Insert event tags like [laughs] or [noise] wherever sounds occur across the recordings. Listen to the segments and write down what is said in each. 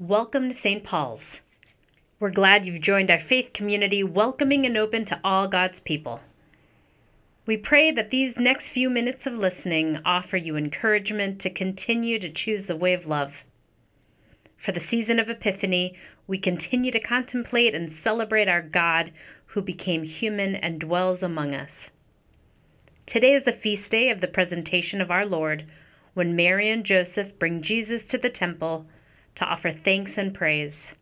Welcome to St. Paul's. We're glad you've joined our faith community, welcoming and open to all God's people. We pray that these next few minutes of listening offer you encouragement to continue to choose the way of love. For the season of Epiphany, we continue to contemplate and celebrate our God who became human and dwells among us. Today is the feast day of the presentation of our Lord, when Mary and Joseph bring Jesus to the temple to offer thanks and praise.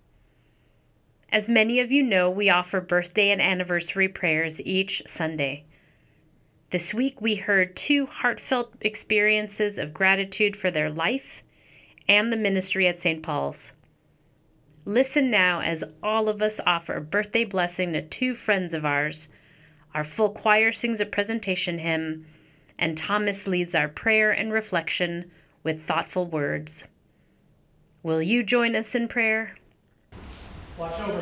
As many of you know, we offer birthday and anniversary prayers each Sunday. This week we heard two heartfelt experiences of gratitude for their life and the ministry at St. Paul's. Listen now as all of us offer a birthday blessing to two friends of ours. Our full choir sings a presentation hymn, and Thomas leads our prayer and reflection with thoughtful words. Will you join us in prayer? Watch over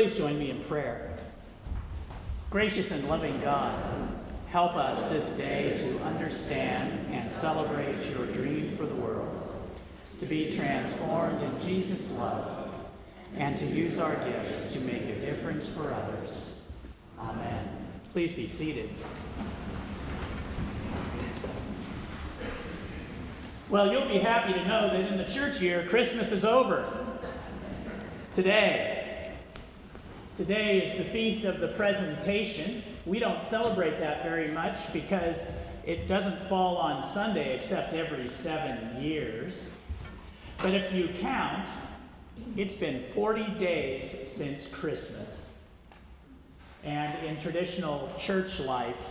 Please join me in prayer. Gracious and loving God, help us this day to understand and celebrate your dream for the world, to be transformed in Jesus' love, and to use our gifts to make a difference for others. Amen. Please be seated. Well, you'll be happy to know that in the church year, Christmas is over. Today. Today is the feast of the presentation. We don't celebrate that very much because it doesn't fall on Sunday except every seven years. But if you count, it's been 40 days since Christmas. And in traditional church life,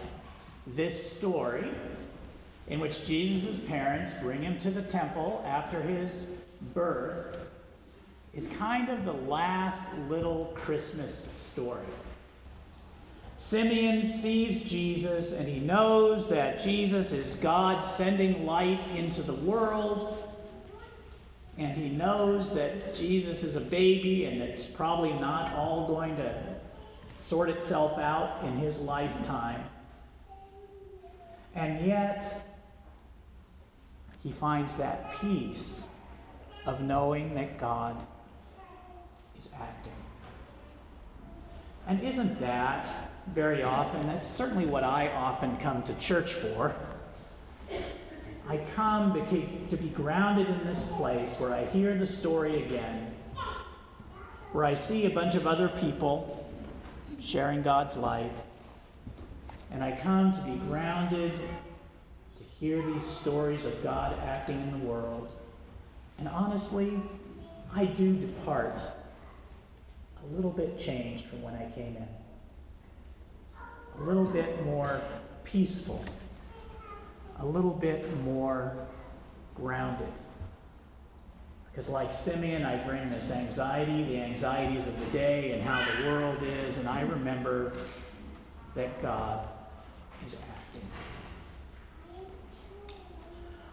this story in which Jesus' parents bring him to the temple after his birth is kind of the last little Christmas story. Simeon sees Jesus and he knows that Jesus is God sending light into the world. And he knows that Jesus is a baby and it's probably not all going to sort itself out in his lifetime. And yet, he finds that peace of knowing that God is acting. And isn't that very often? That's certainly what I often come to church for. I come to be grounded in this place where I hear the story again, where I see a bunch of other people sharing God's light, and I come to be grounded to hear these stories of God acting in the world. And honestly, I do depart a little bit changed from when I came in. A little bit more peaceful. A little bit more grounded. Because, like Simeon, I bring this anxiety, the anxieties of the day and how the world is, and I remember that God is acting.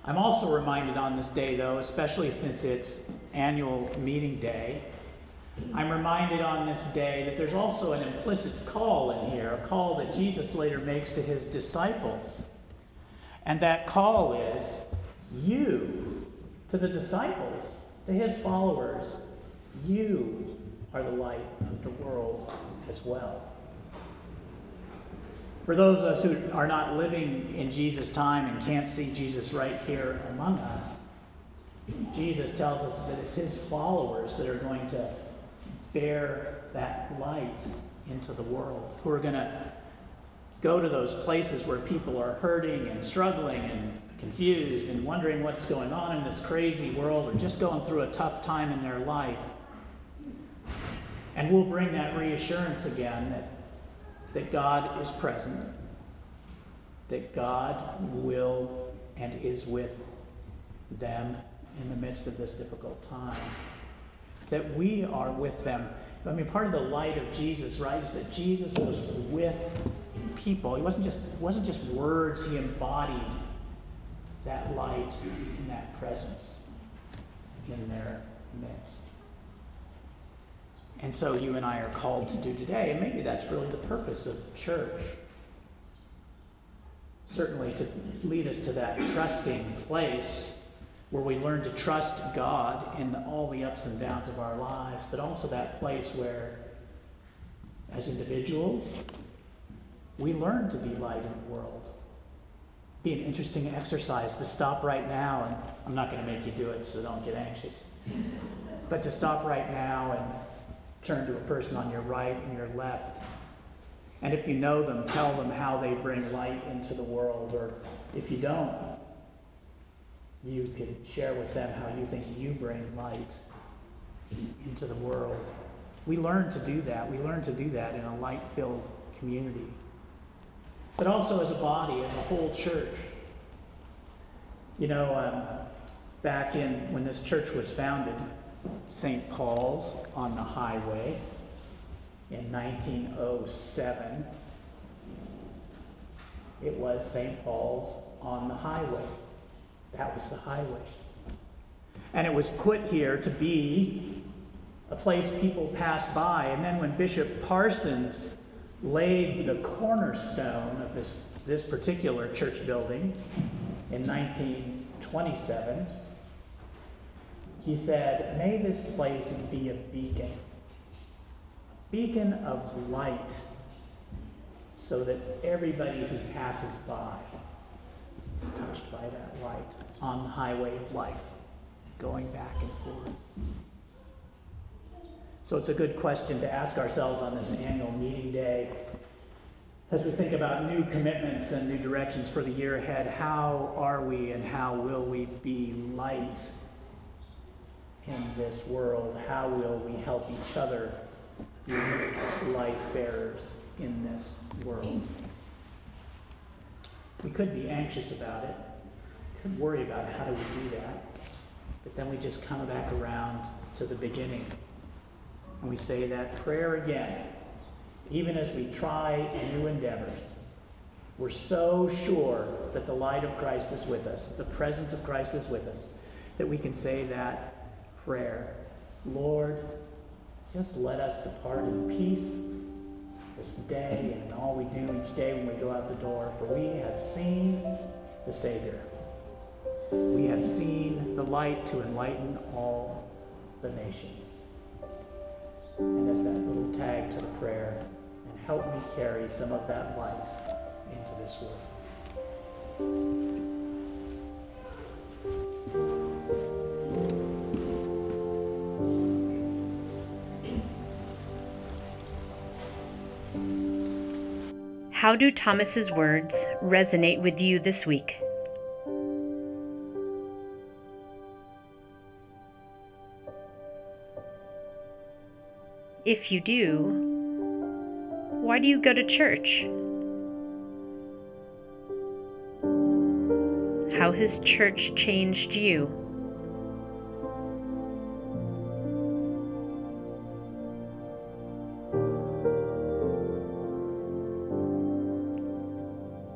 I'm also reminded on this day, though, especially since it's annual meeting day, I'm reminded on this day that there's also an implicit call in here, a call that Jesus later makes to his disciples. And that call is you, to the disciples, to his followers, you are the light of the world as well. For those of us who are not living in Jesus' time and can't see Jesus right here among us, Jesus tells us that it's his followers that are going to bear that light into the world, who are going to go to those places where people are hurting and struggling and confused and wondering what's going on in this crazy world or just going through a tough time in their life. And we'll bring that reassurance again that that God is present, that God will and is with them in the midst of this difficult time, that we are with them. I mean, part of the light of Jesus, right, is that Jesus was with people. He wasn't just wasn't just words. He embodied that light and that presence in their midst. And so you and I are called to do today, and maybe that's really the purpose of church. Certainly to lead us to that trusting place where we learn to trust God in all the ups and downs of our lives, but also that place where, as individuals, we learn to be light in the world. Be an interesting exercise to stop right now, and I'm not going to make you do it, so don't get anxious. [laughs] But to stop right now and turn to a person on your right and your left. And if you know them, tell them how they bring light into the world. Or if you don't, you could share with them how you think you bring light into the world. We learn to do that. We learn to do that in a light filled community. But also as a body, as a whole church. You know, um, back in when this church was founded, St. Paul's on the highway in 1907. It was St. Paul's on the highway. That was the highway. And it was put here to be a place people pass by. And then when Bishop Parsons laid the cornerstone of this, this particular church building in 1927, he said, May this place be a beacon, beacon of light, so that everybody who passes by is touched by that light. On the highway of life, going back and forth. So it's a good question to ask ourselves on this annual meeting day. As we think about new commitments and new directions for the year ahead, how are we and how will we be light in this world? How will we help each other be light bearers in this world? We could be anxious about it, could worry about how do we do that, but then we just come back around to the beginning and we say that prayer again, even as we try new endeavors. We're so sure that the light of Christ is with us, the presence of Christ is with us, that we can say that prayer Lord, just let us depart in peace this day and all we do each day when we go out the door, for we have seen the Savior. We have seen the light to enlighten all the nations. And as that little tag to the prayer, and help me carry some of that light into this world. How do Thomas's words resonate with you this week? If you do, why do you go to church? How has church changed you?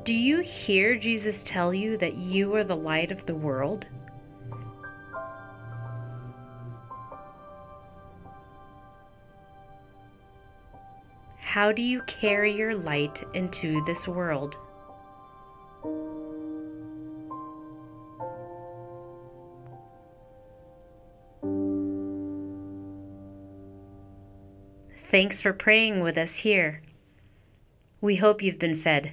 Do you hear Jesus tell you that you are the light of the world? How do you carry your light into this world? Thanks for praying with us here. We hope you've been fed.